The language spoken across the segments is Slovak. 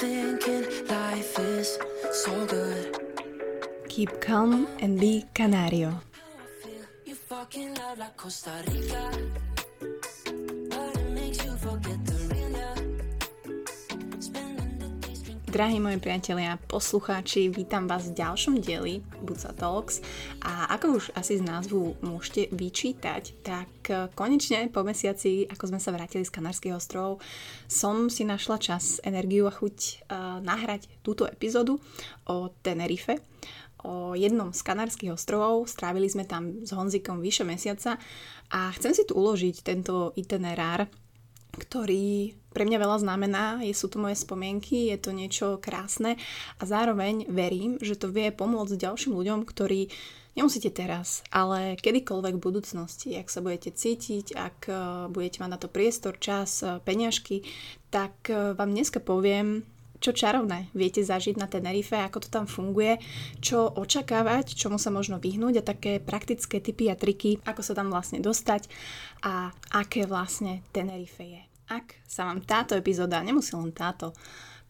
thinking life is so good. Keep calm and be Canario. Drahí moji priatelia, poslucháči, vítam vás v ďalšom dieli Buca Talks a ako už asi z názvu môžete vyčítať, tak eh, konečne po mesiaci, ako sme sa vrátili z Kanárskych ostrovov, som si našla čas, energiu a chuť uh, nahrať túto epizódu o Tenerife, o jednom z Kanárskych ostrovov. Strávili sme tam s Honzikom vyše mesiaca a chcem si tu uložiť tento itinerár, ktorý pre mňa veľa znamená, sú to moje spomienky, je to niečo krásne. A zároveň verím, že to vie pomôcť ďalším ľuďom, ktorí nemusíte teraz, ale kedykoľvek v budúcnosti, ak sa budete cítiť, ak eh, budete mať na to priestor, čas, eh, peňažky, tak eh, vám dneska poviem, čo čarovné viete zažiť na Tenerife, ako to tam funguje, čo očakávať, čomu sa možno vyhnúť a také praktické typy a triky, ako sa tam vlastne dostať a aké vlastne Tenerife je. Ak sa vám táto epizóda, nemusí len táto,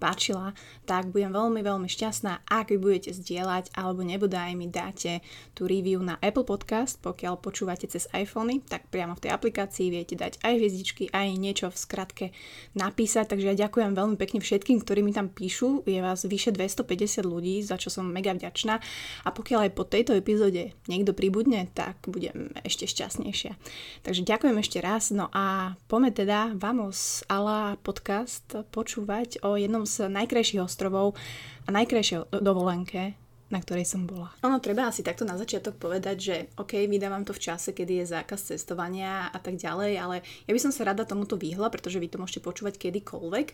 páčila, tak budem veľmi, veľmi šťastná, ak vy budete zdieľať alebo nebodaj mi dáte tú review na Apple Podcast, pokiaľ počúvate cez iPhony, tak priamo v tej aplikácii viete dať aj hviezdičky, aj niečo v skratke napísať, takže ja ďakujem veľmi pekne všetkým, ktorí mi tam píšu, je vás vyše 250 ľudí, za čo som mega vďačná. A pokiaľ aj po tejto epizóde niekto pribudne, tak budem ešte šťastnejšia. Takže ďakujem ešte raz, no a poďme teda Vamos ala podcast počúvať o jednom z najkrajších ostrovov a najkrajšej dovolenke, na ktorej som bola. Ono treba asi takto na začiatok povedať, že OK, vydávam to v čase, kedy je zákaz cestovania a tak ďalej, ale ja by som sa rada tomuto vyhla, pretože vy to môžete počúvať kedykoľvek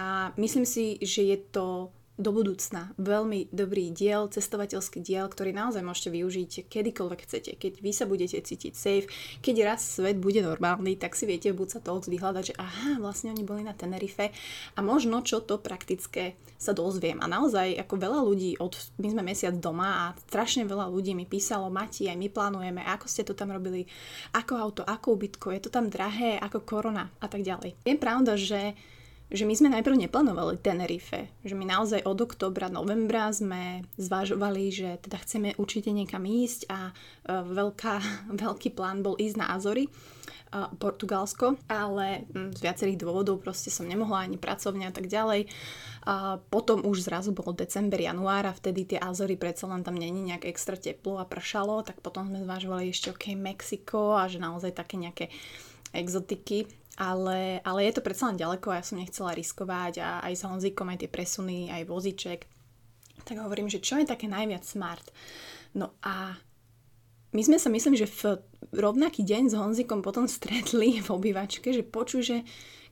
a myslím si, že je to do budúcna veľmi dobrý diel, cestovateľský diel, ktorý naozaj môžete využiť kedykoľvek chcete. Keď vy sa budete cítiť safe, keď raz svet bude normálny, tak si viete v Buca Talks vyhľadať, že aha, vlastne oni boli na Tenerife a možno čo to praktické sa dozviem. A naozaj ako veľa ľudí, od, my sme mesiac doma a strašne veľa ľudí mi písalo, Mati, aj my plánujeme, ako ste to tam robili, ako auto, ako ubytko, je to tam drahé, ako korona a tak ďalej. Je pravda, že že my sme najprv neplánovali Tenerife, že my naozaj od oktobra, novembra sme zvažovali, že teda chceme určite niekam ísť a uh, veľká, veľký plán bol ísť na Azory, uh, Portugalsko, ale um, z viacerých dôvodov proste som nemohla ani pracovne a tak ďalej. A potom už zrazu bol december, január a vtedy tie Azory predsa len tam není nejak extra teplo a pršalo, tak potom sme zvažovali ešte ok, Mexiko a že naozaj také nejaké exotiky ale, ale je to predsa len ďaleko a ja som nechcela riskovať a aj s Honzikom, aj tie presuny, aj voziček. Tak hovorím, že čo je také najviac smart. No a my sme sa myslím, že v rovnaký deň s Honzikom potom stretli v obývačke, že počuj, že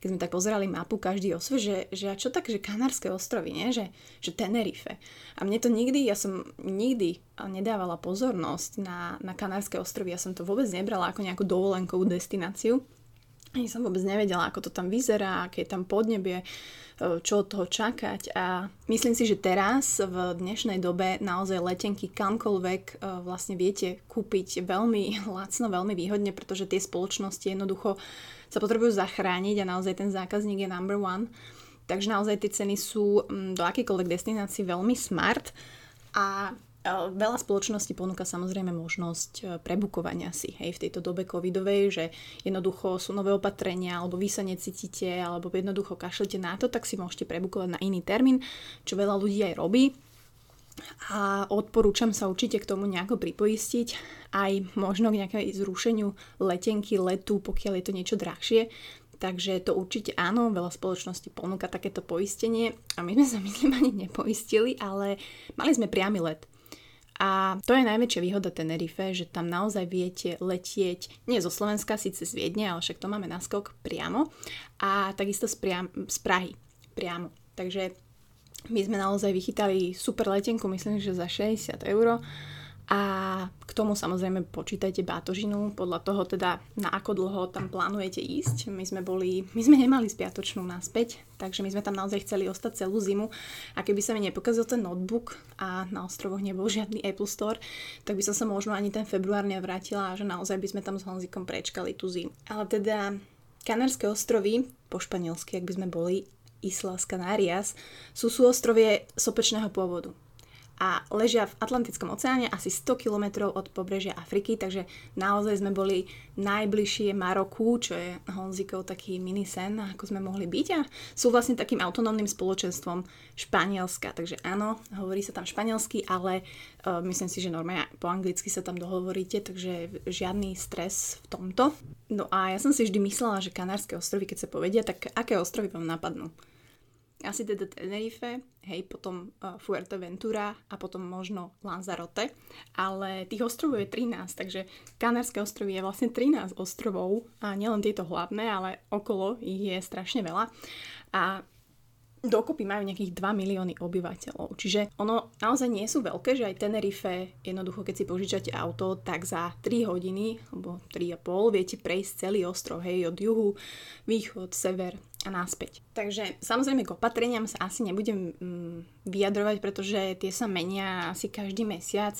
keď sme tak pozerali mapu každý o sve, že, že a čo tak, že Kanárske ostrovy, nie? Že, že Tenerife. A mne to nikdy, ja som nikdy nedávala pozornosť na, na Kanárske ostrovy, ja som to vôbec nebrala ako nejakú dovolenkovú destináciu. Ani som vôbec nevedela, ako to tam vyzerá, aké je tam podnebie, e, čo od toho čakať a myslím si, že teraz v dnešnej dobe naozaj letenky kamkoľvek e, vlastne viete kúpiť veľmi lacno, veľmi výhodne, pretože tie spoločnosti jednoducho sa potrebujú zachrániť a naozaj ten zákazník je number one. Takže naozaj tie ceny sú do akýkoľvek destinácii veľmi smart a Veľa spoločností ponúka samozrejme možnosť e, prebukovania si hej, v tejto dobe covidovej, že jednoducho sú nové opatrenia, alebo vy sa necítite, alebo jednoducho kašlete na to, tak si môžete prebukovať na iný termín, čo veľa ľudí aj robí. A odporúčam sa určite k tomu nejako pripoistiť, aj možno k nejakej zrušeniu letenky, letu, pokiaľ je to niečo drahšie. Takže to určite áno, veľa spoločností ponúka takéto poistenie a my sme sa myslím ani nepoistili, ale mali sme priamy let. A to je najväčšia výhoda Tenerife, že tam naozaj viete letieť, nie zo Slovenska, síce z Viedne, ale však to máme naskok priamo. A takisto z, priam, z Prahy priamo. Takže my sme naozaj vychytali super letenku, myslím, že za 60 eur a k tomu samozrejme počítajte bátožinu, podľa toho teda na ako dlho tam plánujete ísť. My sme boli, my sme nemali spiatočnú naspäť, takže my sme tam naozaj chceli ostať celú zimu a keby sa mi nepokazil ten notebook a na ostrovoch nebol žiadny Apple Store, tak by som sa možno ani ten február nevrátila a že naozaj by sme tam s Honzikom prečkali tú zimu. Ale teda Kanárske ostrovy, po španielsky, ak by sme boli, Islas Canarias, sú súostrovie sopečného pôvodu a ležia v Atlantickom oceáne asi 100 km od pobrežia Afriky, takže naozaj sme boli najbližšie Maroku, čo je Honzikov taký minisen, ako sme mohli byť a sú vlastne takým autonómnym spoločenstvom Španielska, takže áno, hovorí sa tam španielsky, ale uh, myslím si, že normálne po anglicky sa tam dohovoríte, takže žiadny stres v tomto. No a ja som si vždy myslela, že Kanárske ostrovy, keď sa povedia, tak aké ostrovy vám napadnú? Asi teda Tenerife, hej, potom uh, Fuerteventura a potom možno Lanzarote, ale tých ostrovov je 13, takže Kanárske ostrovy je vlastne 13 ostrovov a nielen tieto hlavné, ale okolo ich je strašne veľa a dokopy majú nejakých 2 milióny obyvateľov. Čiže ono naozaj nie sú veľké, že aj Tenerife, jednoducho keď si požičate auto, tak za 3 hodiny, alebo 3,5 viete prejsť celý ostrov, hej, od juhu, východ, sever a náspäť. Takže samozrejme k opatreniam sa asi nebudem mm, vyjadrovať, pretože tie sa menia asi každý mesiac.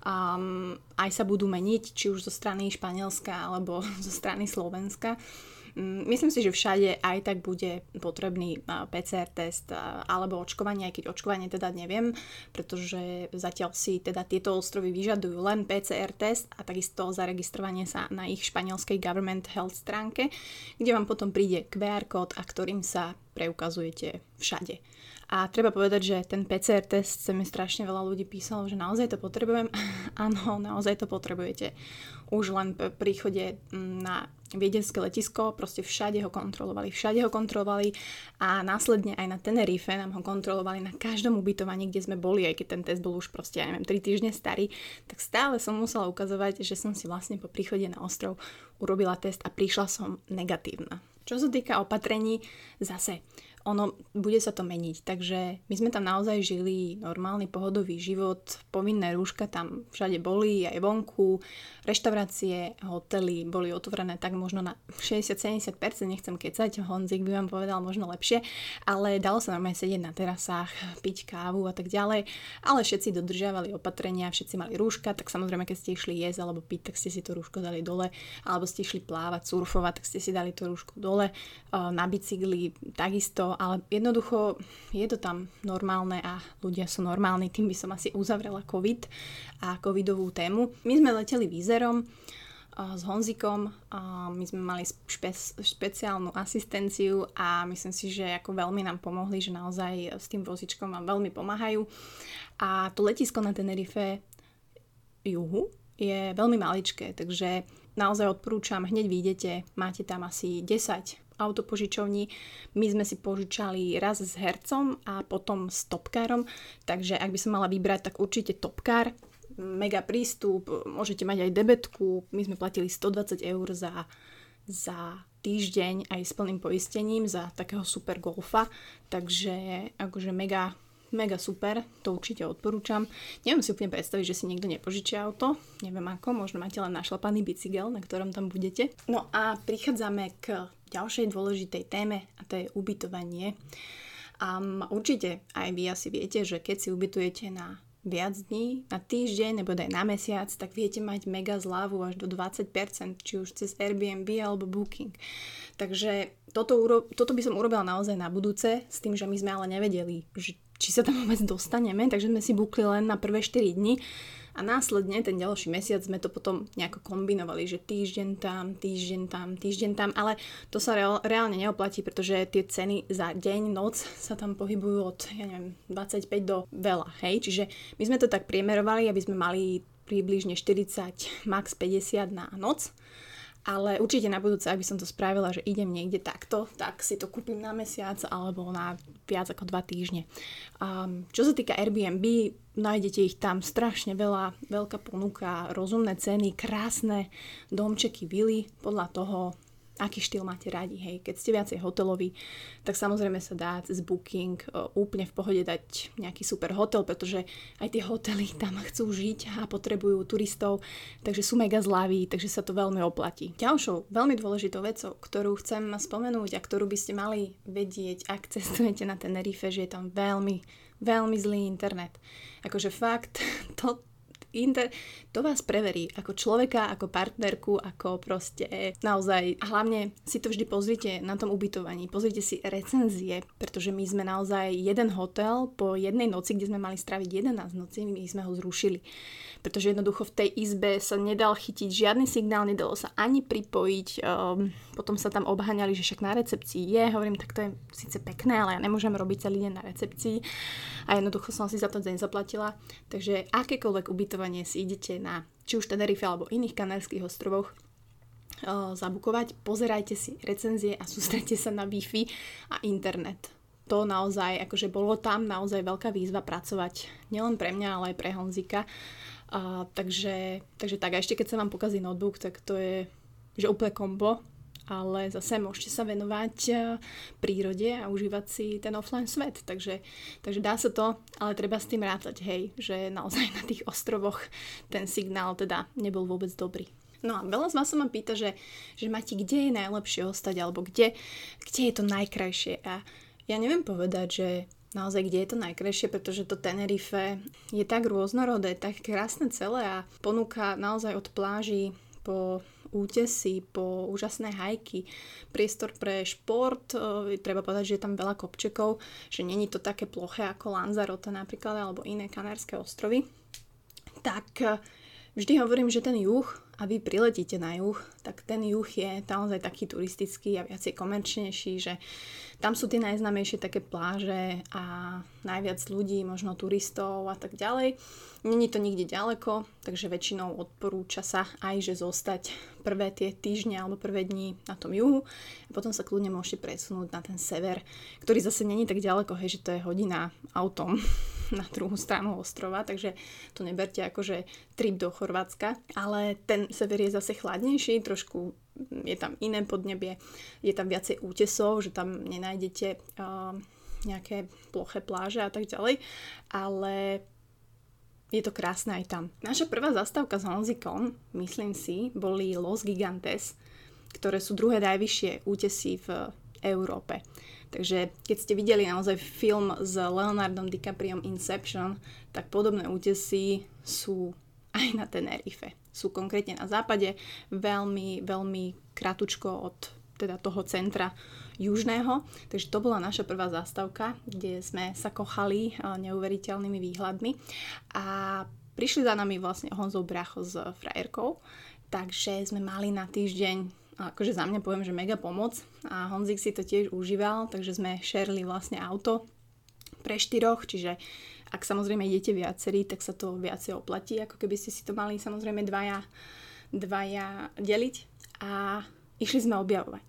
Um, aj sa budú meniť, či už zo strany Španielska alebo zo strany Slovenska. Mm, myslím si, že všade aj tak bude potrebný PCR test alebo očkovanie, aj keď očkovanie teda neviem, pretože zatiaľ si teda tieto ostrovy vyžadujú len PCR test a takisto zaregistrovanie sa na ich španielskej government health stránke, kde vám potom príde QR kód a ktorým sa preukazujete všade. A treba povedať, že ten PCR test sa mi strašne veľa ľudí písalo, že naozaj to potrebujem. Áno, naozaj to potrebujete. Už len po príchode mm, na viedenské letisko, proste všade ho kontrolovali, všade ho kontrolovali a následne aj na Tenerife nám ho kontrolovali na každom ubytovaní, kde sme boli, aj keď ten test bol už proste, ja neviem, 3 týždne starý, tak stále som musela ukazovať, že som si vlastne po príchode na ostrov urobila test a prišla som negatívna. Čo sa týka opatrení, zase ono bude sa to meniť. Takže my sme tam naozaj žili normálny pohodový život, povinné rúška tam všade boli, aj vonku, reštaurácie, hotely boli otvorené tak možno na 60-70%, nechcem kecať, Honzik by vám povedal možno lepšie, ale dalo sa normálne sedieť na terasách, piť kávu a tak ďalej, ale všetci dodržiavali opatrenia, všetci mali rúška, tak samozrejme, keď ste išli jesť alebo piť, tak ste si to rúško dali dole, alebo ste išli plávať, surfovať, tak ste si dali to rúško dole, na bicykli takisto, ale jednoducho je to tam normálne a ľudia sú normálni, tým by som asi uzavrela COVID a covidovú tému. My sme leteli výzerom s Honzikom, my sme mali špe, špeciálnu asistenciu a myslím si, že ako veľmi nám pomohli, že naozaj s tým vozičkom vám veľmi pomáhajú. A to letisko na Tenerife juhu je veľmi maličké, takže naozaj odporúčam, hneď vyjdete, máte tam asi 10 autopožičovni. My sme si požičali raz s hercom a potom s topkárom, takže ak by som mala vybrať, tak určite topkár, mega prístup, môžete mať aj debetku, my sme platili 120 eur za, za týždeň aj s plným poistením za takého super golfa, takže akože mega mega super, to určite odporúčam. Neviem si úplne predstaviť, že si niekto nepožičia auto, neviem ako, možno máte len našlapaný bicykel, na ktorom tam budete. No a prichádzame k ďalšej dôležitej téme a to je ubytovanie. Um, určite aj vy asi viete, že keď si ubytujete na viac dní, na týždeň nebo aj na mesiac, tak viete mať mega zľavu až do 20%, či už cez Airbnb alebo Booking. Takže toto, toto by som urobila naozaj na budúce, s tým, že my sme ale nevedeli, že či sa tam vôbec dostaneme, takže sme si bukli len na prvé 4 dni a následne ten ďalší mesiac sme to potom nejako kombinovali, že týždeň tam, týždeň tam, týždeň tam, ale to sa reálne neoplatí, pretože tie ceny za deň, noc sa tam pohybujú od, ja neviem, 25 do veľa, hej, čiže my sme to tak priemerovali, aby sme mali približne 40, max 50 na noc ale určite na budúce, ak by som to spravila, že idem niekde takto, tak si to kúpim na mesiac alebo na viac ako dva týždne. Um, čo sa týka Airbnb, nájdete ich tam strašne veľa, veľká ponuka, rozumné ceny, krásne domčeky, vily, podľa toho, aký štýl máte radi, hej. Keď ste viacej hoteloví, tak samozrejme sa dá cez booking úplne v pohode dať nejaký super hotel, pretože aj tie hotely tam chcú žiť a potrebujú turistov, takže sú mega zľaví, takže sa to veľmi oplatí. Ďalšou veľmi dôležitou vecou, ktorú chcem spomenúť a ktorú by ste mali vedieť, ak cestujete na Tenerife, že je tam veľmi, veľmi zlý internet. Akože fakt, to, inter, to vás preverí ako človeka, ako partnerku, ako proste naozaj. Hlavne si to vždy pozrite na tom ubytovaní. Pozrite si recenzie, pretože my sme naozaj jeden hotel po jednej noci, kde sme mali straviť 11 noci, my sme ho zrušili. Pretože jednoducho v tej izbe sa nedal chytiť žiadny signál, nedalo sa ani pripojiť. Um, potom sa tam obháňali, že však na recepcii je. Hovorím, tak to je síce pekné, ale ja nemôžem robiť celý deň na recepcii. A jednoducho som si za to deň zaplatila. Takže akékoľvek ubytovanie si idete na či už Tenerife alebo iných kanárskych ostrovoch, zabukovať, pozerajte si recenzie a sústredte sa na Wi-Fi a internet. To naozaj, akože bolo tam naozaj veľká výzva pracovať nielen pre mňa, ale aj pre Honzika. A, takže, takže tak, a ešte keď sa vám pokazí notebook, tak to je že úplne kombo, ale zase môžete sa venovať e, prírode a užívať si ten offline svet. Takže, takže dá sa to, ale treba s tým rátať, hej, že naozaj na tých ostrovoch ten signál teda nebol vôbec dobrý. No a veľa z vás sa ma pýta, že, že máte, kde je najlepšie ostať, alebo kde, kde je to najkrajšie. A ja neviem povedať, že naozaj, kde je to najkrajšie, pretože to Tenerife je tak rôznorodé, tak krásne celé a ponúka naozaj od pláži po útesy, po úžasné hajky, priestor pre šport, e, treba povedať, že je tam veľa kopčekov, že není to také ploché ako Lanzarote napríklad, alebo iné kanárske ostrovy. Tak e, vždy hovorím, že ten juh, a vy priletíte na juh, tak ten juh je naozaj taký turistický a viacej komerčnejší, že tam sú tie najznámejšie také pláže a najviac ľudí, možno turistov a tak ďalej. Není to nikde ďaleko, takže väčšinou odporúča sa aj, že zostať prvé tie týždne alebo prvé dni na tom juhu a potom sa kľudne môžete presunúť na ten sever, ktorý zase není tak ďaleko, hej, že to je hodina autom na druhú stranu ostrova, takže to neberte ako, že trip do Chorvátska, ale ten sever je zase chladnejší, trošku je tam iné podnebie, je tam viacej útesov, že tam nenájdete uh, nejaké ploché pláže a tak ďalej, ale je to krásne aj tam. Naša prvá zastávka s Honzikom, myslím si, boli Los Gigantes, ktoré sú druhé najvyššie útesy v Európe. Takže keď ste videli naozaj film s Leonardom DiCapriom Inception, tak podobné útesy sú aj na Tenerife sú konkrétne na západe, veľmi, veľmi kratučko od teda toho centra južného. Takže to bola naša prvá zástavka, kde sme sa kochali neuveriteľnými výhľadmi. A prišli za nami vlastne Honzov Bracho s frajerkou, takže sme mali na týždeň akože za mňa poviem, že mega pomoc a Honzik si to tiež užíval, takže sme šerli vlastne auto pre štyroch, čiže ak samozrejme idete viacerí, tak sa to viacej oplatí, ako keby ste si to mali samozrejme dvaja, dvaja deliť. A išli sme objavovať.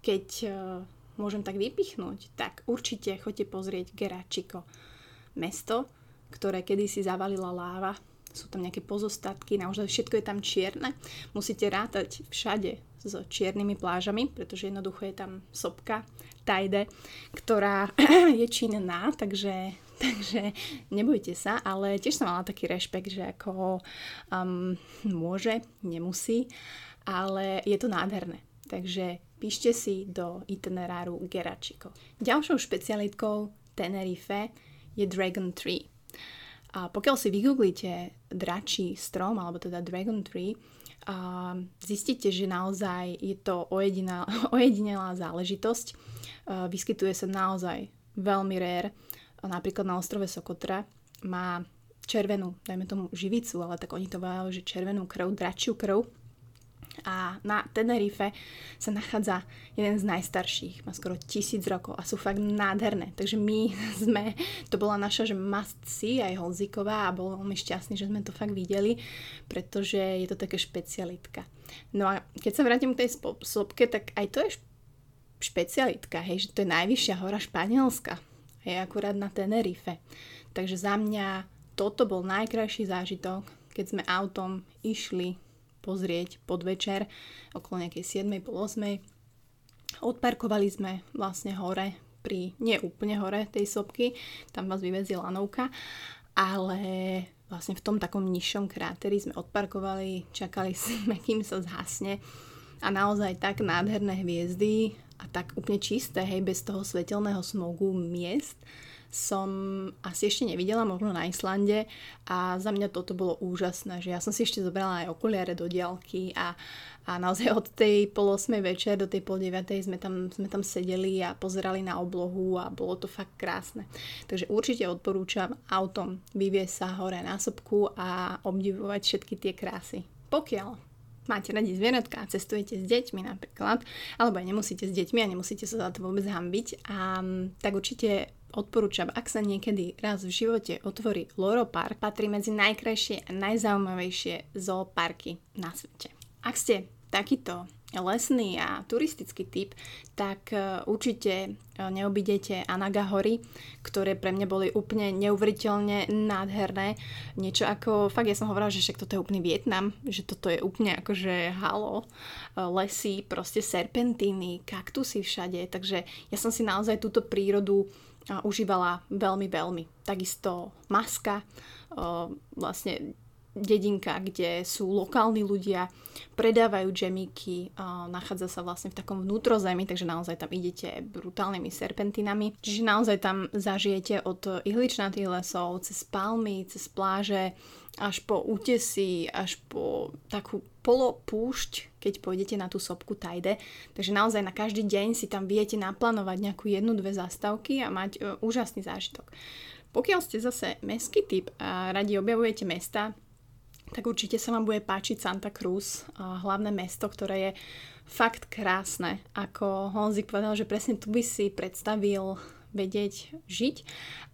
Keď uh, môžem tak vypichnúť, tak určite choďte pozrieť Geračiko. Mesto, ktoré kedysi zavalila láva, sú tam nejaké pozostatky, naozaj všetko je tam čierne. Musíte rátať všade s čiernymi plážami, pretože jednoducho je tam sopka, tajde, ktorá je činná, takže Takže nebojte sa, ale tiež som mala taký rešpekt, že ako um, môže, nemusí, ale je to nádherné. Takže píšte si do itineráru Geračiko. Ďalšou špecialitkou Tenerife je Dragon Tree. A pokiaľ si vygooglíte dračí strom, alebo teda Dragon Tree, a zistíte, že naozaj je to ojedinelá záležitosť. Vyskytuje sa naozaj veľmi rare napríklad na ostrove Sokotra má červenú, dajme tomu živicu, ale tak oni to volajú, že červenú krv, dračiu krv. A na Tenerife sa nachádza jeden z najstarších, má skoro tisíc rokov a sú fakt nádherné. Takže my sme, to bola naša, že must see, aj Holziková a bol veľmi šťastný, že sme to fakt videli, pretože je to také špecialitka. No a keď sa vrátim k tej sopke, tak aj to je špecialitka, hej, že to je najvyššia hora Španielska je akurát na Tenerife. Takže za mňa toto bol najkrajší zážitok, keď sme autom išli pozrieť podvečer okolo nejakej 7. po 8. Odparkovali sme vlastne hore pri, nie úplne hore tej sopky, tam vás vyvezie lanovka, ale vlastne v tom takom nižšom kráteri sme odparkovali, čakali sme, kým sa zhasne a naozaj tak nádherné hviezdy a tak úplne čisté, hej, bez toho svetelného smogu miest som asi ešte nevidela, možno na Islande a za mňa toto bolo úžasné, že ja som si ešte zobrala aj okuliare do diálky a, a naozaj od tej pol 8 večer do tej pol 9 sme tam, sme tam sedeli a pozerali na oblohu a bolo to fakt krásne. Takže určite odporúčam autom vyviesť sa hore na sopku a obdivovať všetky tie krásy. Pokiaľ máte radi zvieratka a cestujete s deťmi napríklad, alebo aj nemusíte s deťmi a nemusíte sa za to vôbec hambiť, a, tak určite odporúčam, ak sa niekedy raz v živote otvorí Loro Park, patrí medzi najkrajšie a najzaujímavejšie zooparky na svete. Ak ste takýto lesný a turistický typ, tak e, určite e, neobidete Anaga hory, ktoré pre mňa boli úplne neuveriteľne nádherné. Niečo ako, fakt ja som hovorila, že však toto je úplný Vietnam, že toto je úplne akože halo, e, lesy, proste serpentíny, kaktusy všade, takže ja som si naozaj túto prírodu užívala veľmi, veľmi. Takisto maska, vlastne dedinka, kde sú lokálni ľudia, predávajú džemíky, nachádza sa vlastne v takom vnútrozemí, takže naozaj tam idete brutálnymi serpentinami. Čiže naozaj tam zažijete od ihličnatých lesov, cez palmy, cez pláže, až po útesy, až po takú polopúšť, keď pôjdete na tú sopku Tajde. Takže naozaj na každý deň si tam viete naplánovať nejakú jednu, dve zastavky a mať uh, úžasný zážitok. Pokiaľ ste zase mestský typ a radi objavujete mesta, tak určite sa vám bude páčiť Santa Cruz, hlavné mesto, ktoré je fakt krásne. Ako Honzik povedal, že presne tu by si predstavil vedieť žiť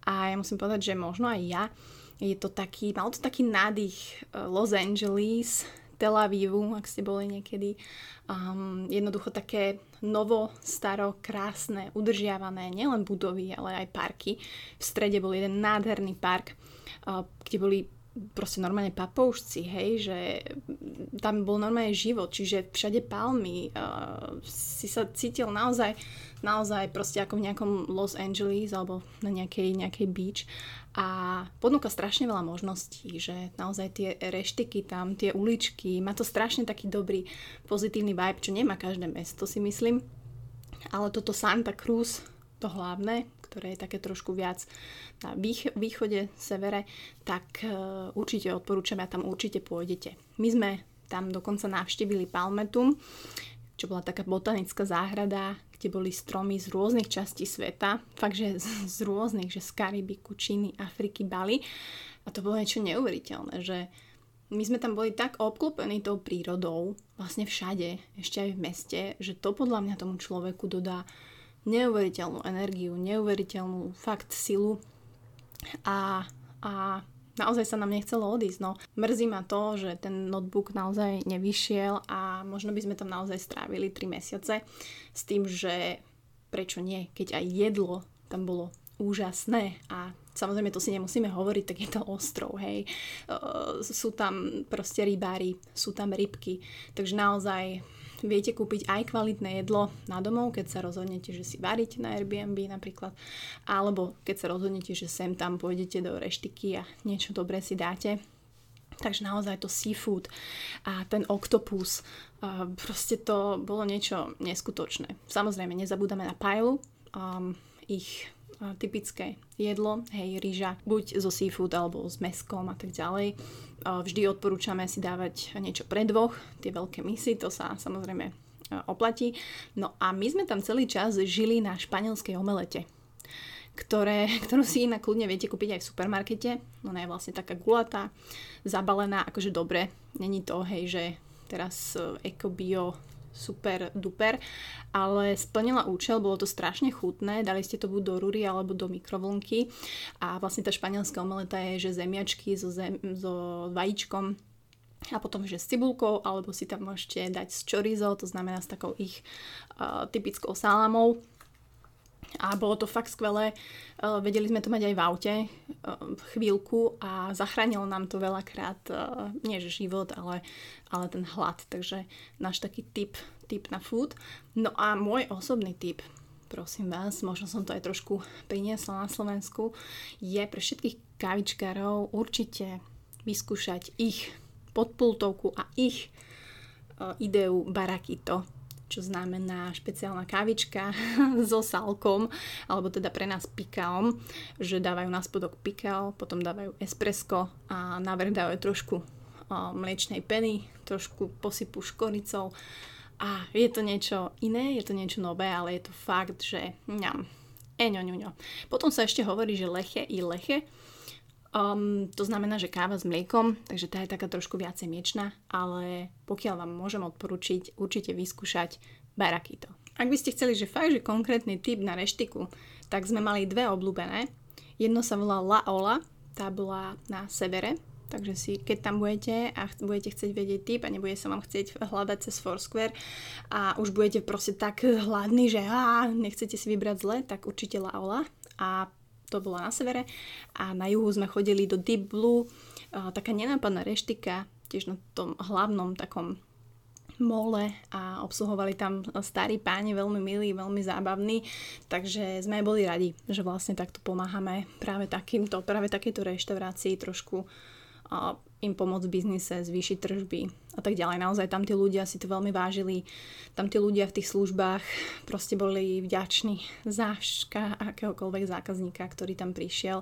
a ja musím povedať, že možno aj ja. Je to taký, mal to taký nádych e, Los Angeles, Tel Avivu, ak ste boli niekedy. Um, jednoducho také novo, staro, krásne, udržiavané, nielen budovy, ale aj parky. V strede bol jeden nádherný park, uh, kde boli proste normálne papoušci, hej, že tam bol normálne život, čiže všade palmy, uh, si sa cítil naozaj, naozaj proste ako v nejakom Los Angeles alebo na nejakej, nejakej beach. A ponúka strašne veľa možností, že naozaj tie reštiky tam, tie uličky, má to strašne taký dobrý pozitívny vibe, čo nemá každé mesto si myslím, ale toto Santa Cruz, to hlavné, ktoré je také trošku viac na vých- východe, severe, tak uh, určite odporúčam a tam určite pôjdete. My sme tam dokonca navštívili Palmetum, čo bola taká botanická záhrada, kde boli stromy z rôznych častí sveta, fakt, že z, z rôznych, že z Karibiku, Číny, Afriky, Bali. A to bolo niečo neuveriteľné, že my sme tam boli tak obklopení tou prírodou, vlastne všade, ešte aj v meste, že to podľa mňa tomu človeku dodá neuveriteľnú energiu, neuveriteľnú fakt silu a, a naozaj sa nám nechcelo odísť. No, mrzí ma to, že ten notebook naozaj nevyšiel a možno by sme tam naozaj strávili 3 mesiace s tým, že prečo nie, keď aj jedlo tam bolo úžasné a samozrejme to si nemusíme hovoriť, tak je to ostrov, hej. Sú tam proste rybári, sú tam rybky, takže naozaj viete kúpiť aj kvalitné jedlo na domov, keď sa rozhodnete, že si varíte na Airbnb napríklad, alebo keď sa rozhodnete, že sem tam pôjdete do reštiky a niečo dobré si dáte. Takže naozaj to seafood a ten oktopus, proste to bolo niečo neskutočné. Samozrejme, nezabúdame na pajlu, um, ich typické jedlo, hej, rýža, buď zo seafood alebo s meskom a tak ďalej. Vždy odporúčame si dávať niečo pre dvoch, tie veľké misy, to sa samozrejme oplatí. No a my sme tam celý čas žili na španielskej omelete, ktoré, ktorú si inak kľudne viete kúpiť aj v supermarkete. Ona je vlastne taká gulatá, zabalená, akože dobre. Není to, hej, že teraz e, eko bio super duper, ale splnila účel, bolo to strašne chutné, dali ste to buď do rúry alebo do mikrovlnky a vlastne tá španielská omeleta je, že zemiačky so, zem, so vajíčkom a potom, že s cibulkou, alebo si tam môžete dať s chorizo, to znamená s takou ich uh, typickou salamou a bolo to fakt skvelé. Uh, vedeli sme to mať aj v aute uh, chvíľku a zachránilo nám to veľakrát uh, nie že život, ale, ale ten hlad. Takže náš taký tip, tip na food. No a môj osobný tip, prosím vás, možno som to aj trošku priniesla na Slovensku, je pre všetkých kavičkárov určite vyskúšať ich podpultovku a ich ideu barakito čo znamená špeciálna kávička so salkom, alebo teda pre nás pikaom, že dávajú na spodok pikao, potom dávajú espresso a navrh dávajú trošku mliečnej peny, trošku posypu škoricou. A je to niečo iné, je to niečo nové, ale je to fakt, že ňam, eňo, ňuňo. Potom sa ešte hovorí, že leche i leche, Um, to znamená, že káva s mliekom, takže tá je taká trošku viacej miečná, ale pokiaľ vám môžem odporučiť, určite vyskúšať barakito. Ak by ste chceli, že fakt, že konkrétny typ na reštiku, tak sme mali dve obľúbené. Jedno sa volá La Ola, tá bola na severe, takže si, keď tam budete a budete chcieť vedieť typ a nebude sa vám chcieť hľadať cez Foursquare a už budete proste tak hladní, že á, nechcete si vybrať zle, tak určite La Ola. A to bolo na severe. A na juhu sme chodili do Deep Blue, taká nenápadná reštika, tiež na tom hlavnom takom mole a obsluhovali tam starí páni, veľmi milí, veľmi zábavní, takže sme boli radi, že vlastne takto pomáhame práve takýmto, práve takéto reštaurácii trošku im pomôcť v biznise, zvýšiť tržby a tak ďalej. Naozaj tam tí ľudia si to veľmi vážili. Tam tí ľudia v tých službách proste boli vďační za akéhokoľvek zákazníka, ktorý tam prišiel.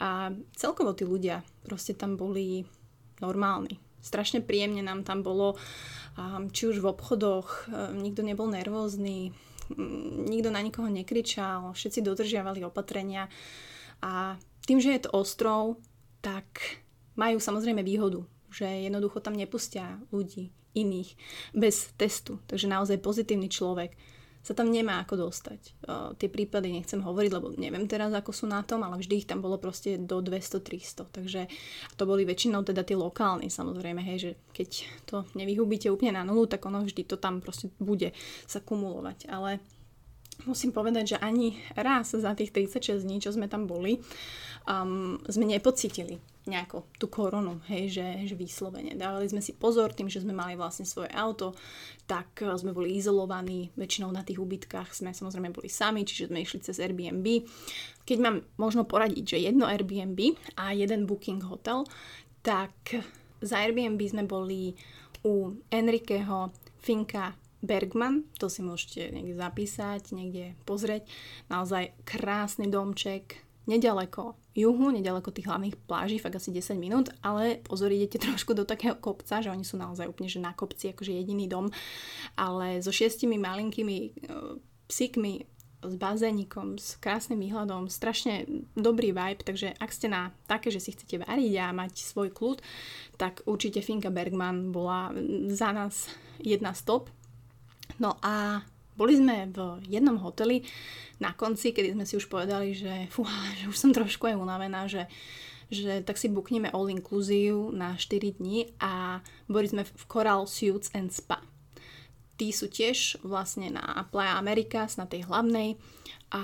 A celkovo tí ľudia proste tam boli normálni. Strašne príjemne nám tam bolo, či už v obchodoch, nikto nebol nervózny, nikto na nikoho nekričal, všetci dodržiavali opatrenia. A tým, že je to ostrov, tak majú samozrejme výhodu, že jednoducho tam nepustia ľudí iných bez testu. Takže naozaj pozitívny človek sa tam nemá ako dostať. Uh, tie prípady nechcem hovoriť, lebo neviem teraz, ako sú na tom, ale vždy ich tam bolo proste do 200-300. Takže to boli väčšinou teda tí lokálni, samozrejme, hej, že keď to nevyhubíte úplne na nulu, tak ono vždy to tam proste bude sa kumulovať. Ale musím povedať, že ani raz za tých 36 dní, čo sme tam boli, um, sme nepocítili nejako tú koronu, hej, že, že vyslovene. Dávali sme si pozor tým, že sme mali vlastne svoje auto, tak eh, sme boli izolovaní, väčšinou na tých ubytkách sme samozrejme boli sami, čiže sme išli cez Airbnb. Keď mám možno poradiť, že jedno Airbnb a jeden booking hotel, tak za Airbnb sme boli u Enrikeho Finka Bergman, to si môžete niekde zapísať, niekde pozrieť. Naozaj krásny domček, nedaleko juhu, nedaleko tých hlavných pláží, fakt asi 10 minút, ale pozor, idete trošku do takého kopca, že oni sú naozaj úplne že na kopci, akože jediný dom, ale so šiestimi malinkými e, psíkmi, s bazénikom, s krásnym výhľadom, strašne dobrý vibe, takže ak ste na také, že si chcete variť a mať svoj kľud, tak určite Finka Bergman bola za nás jedna stop. No a boli sme v jednom hoteli na konci, kedy sme si už povedali, že, fú, že už som trošku aj unavená, že, že tak si bukneme all inclusive na 4 dní a boli sme v Coral Suits and Spa. Tí sú tiež vlastne na Playa Americas, na tej hlavnej a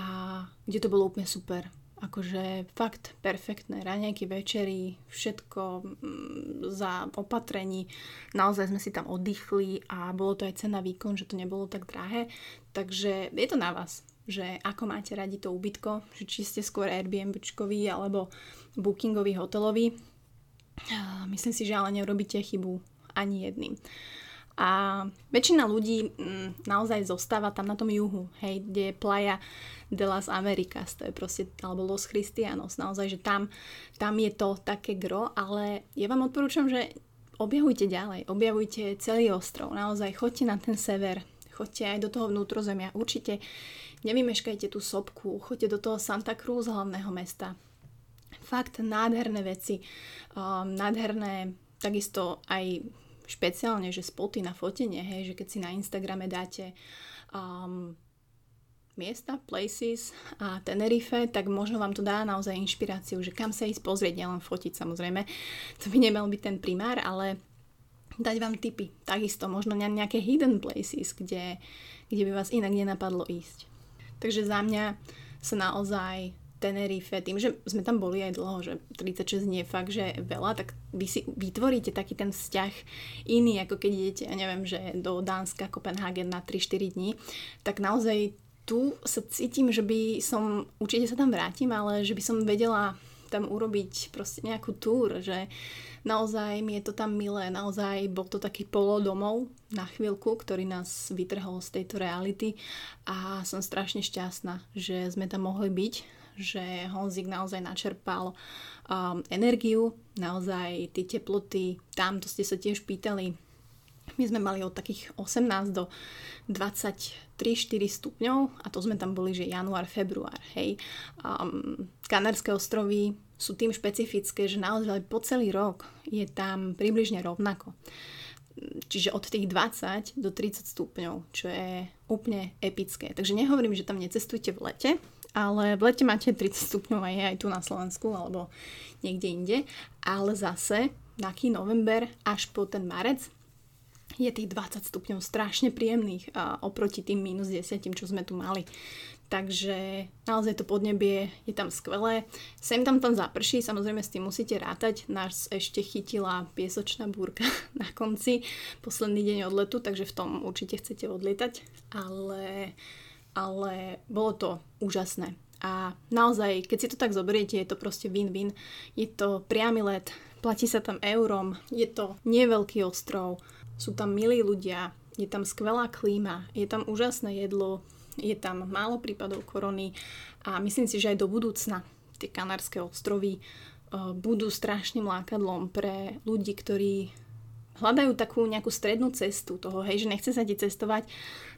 kde to bolo úplne super akože fakt perfektné raňajky, večery, všetko mm, za opatrení. Naozaj sme si tam oddychli a bolo to aj cena výkon, že to nebolo tak drahé. Takže je to na vás, že ako máte radi to ubytko, že či ste skôr Airbnbčkový alebo bookingový hotelový. Myslím si, že ale neurobíte chybu ani jedným. A väčšina ľudí mm, naozaj zostáva tam na tom juhu, hej, kde je playa de las Americas, to je proste, alebo Los Cristianos, naozaj, že tam, tam je to také gro, ale ja vám odporúčam, že objavujte ďalej, objavujte celý ostrov, naozaj choďte na ten sever, choďte aj do toho vnútrozemia, určite nevymeškajte tú sopku, choďte do toho Santa Cruz, hlavného mesta. Fakt nádherné veci, um, nádherné takisto aj špeciálne, že spoty na fotenie, hej, že keď si na Instagrame dáte um, miesta, places a Tenerife, tak možno vám to dá naozaj inšpiráciu, že kam sa ísť pozrieť, nielen fotiť samozrejme. To by nemal byť ten primár, ale dať vám tipy. Takisto možno nejaké hidden places, kde, kde by vás inak nenapadlo ísť. Takže za mňa sa naozaj Tenerife, tým, že sme tam boli aj dlho, že 36 nie je fakt, že veľa, tak vy si vytvoríte taký ten vzťah iný, ako keď idete, ja neviem, že do Dánska, Kopenhagen na 3-4 dní, tak naozaj tu sa cítim, že by som, určite sa tam vrátim, ale že by som vedela tam urobiť proste nejakú túr, že naozaj mi je to tam milé, naozaj bol to taký polodomov na chvíľku, ktorý nás vytrhol z tejto reality a som strašne šťastná, že sme tam mohli byť, že Honzik naozaj načerpal um, energiu, naozaj tie teploty, tam to ste sa tiež pýtali, my sme mali od takých 18 do 23-4 stupňov a to sme tam boli, že január, február, hej. Um, Kanárske ostrovy sú tým špecifické, že naozaj po celý rok je tam približne rovnako. Čiže od tých 20 do 30 stupňov, čo je úplne epické. Takže nehovorím, že tam necestujte v lete, ale v lete máte 30 stupňov aj, aj tu na Slovensku alebo niekde inde. Ale zase taký november až po ten marec je tých 20 stupňov strašne príjemných a oproti tým minus 10, čo sme tu mali. Takže naozaj to podnebie je tam skvelé. Sem tam tam zaprší, samozrejme s tým musíte rátať. Nás ešte chytila piesočná búrka na konci, posledný deň odletu, takže v tom určite chcete odlietať. Ale, ale bolo to úžasné. A naozaj, keď si to tak zoberiete, je to proste win-win. Je to priamy let, platí sa tam eurom, je to neveľký ostrov, sú tam milí ľudia, je tam skvelá klíma, je tam úžasné jedlo, je tam málo prípadov korony a myslím si, že aj do budúcna tie Kanárske ostrovy uh, budú strašným lákadlom pre ľudí, ktorí hľadajú takú nejakú strednú cestu toho, hej, že nechce sa ti cestovať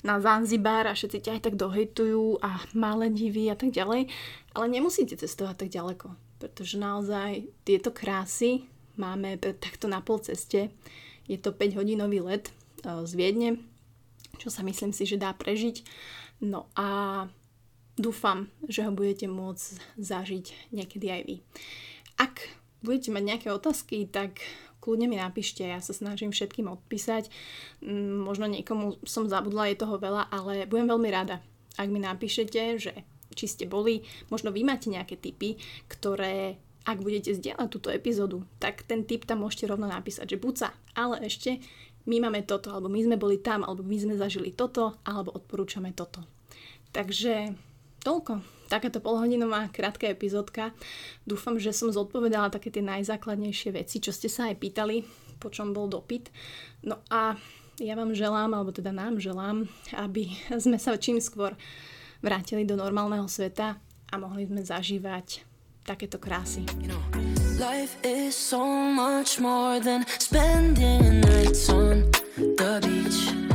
na Zanzibar a všetci ťa aj tak dohejtujú a malé divy a tak ďalej, ale nemusíte cestovať tak ďaleko, pretože naozaj tieto krásy máme takto na pol ceste je to 5-hodinový let e, z Viedne, čo sa myslím si, že dá prežiť. No a dúfam, že ho budete môcť zažiť niekedy aj vy. Ak budete mať nejaké otázky, tak kľudne mi napíšte, ja sa snažím všetkým odpísať. Mm, možno niekomu som zabudla, je toho veľa, ale budem veľmi rada, ak mi napíšete, že či ste boli, možno vy máte nejaké tipy, ktoré ak budete zdieľať túto epizódu, tak ten tip tam môžete rovno napísať, že buca, ale ešte my máme toto, alebo my sme boli tam, alebo my sme zažili toto, alebo odporúčame toto. Takže toľko. Takáto polhodinová krátka epizódka. Dúfam, že som zodpovedala také tie najzákladnejšie veci, čo ste sa aj pýtali, po čom bol dopyt. No a ja vám želám, alebo teda nám želám, aby sme sa čím skôr vrátili do normálneho sveta a mohli sme zažívať takéto krásy. Life is so much more than spending nights on the beach.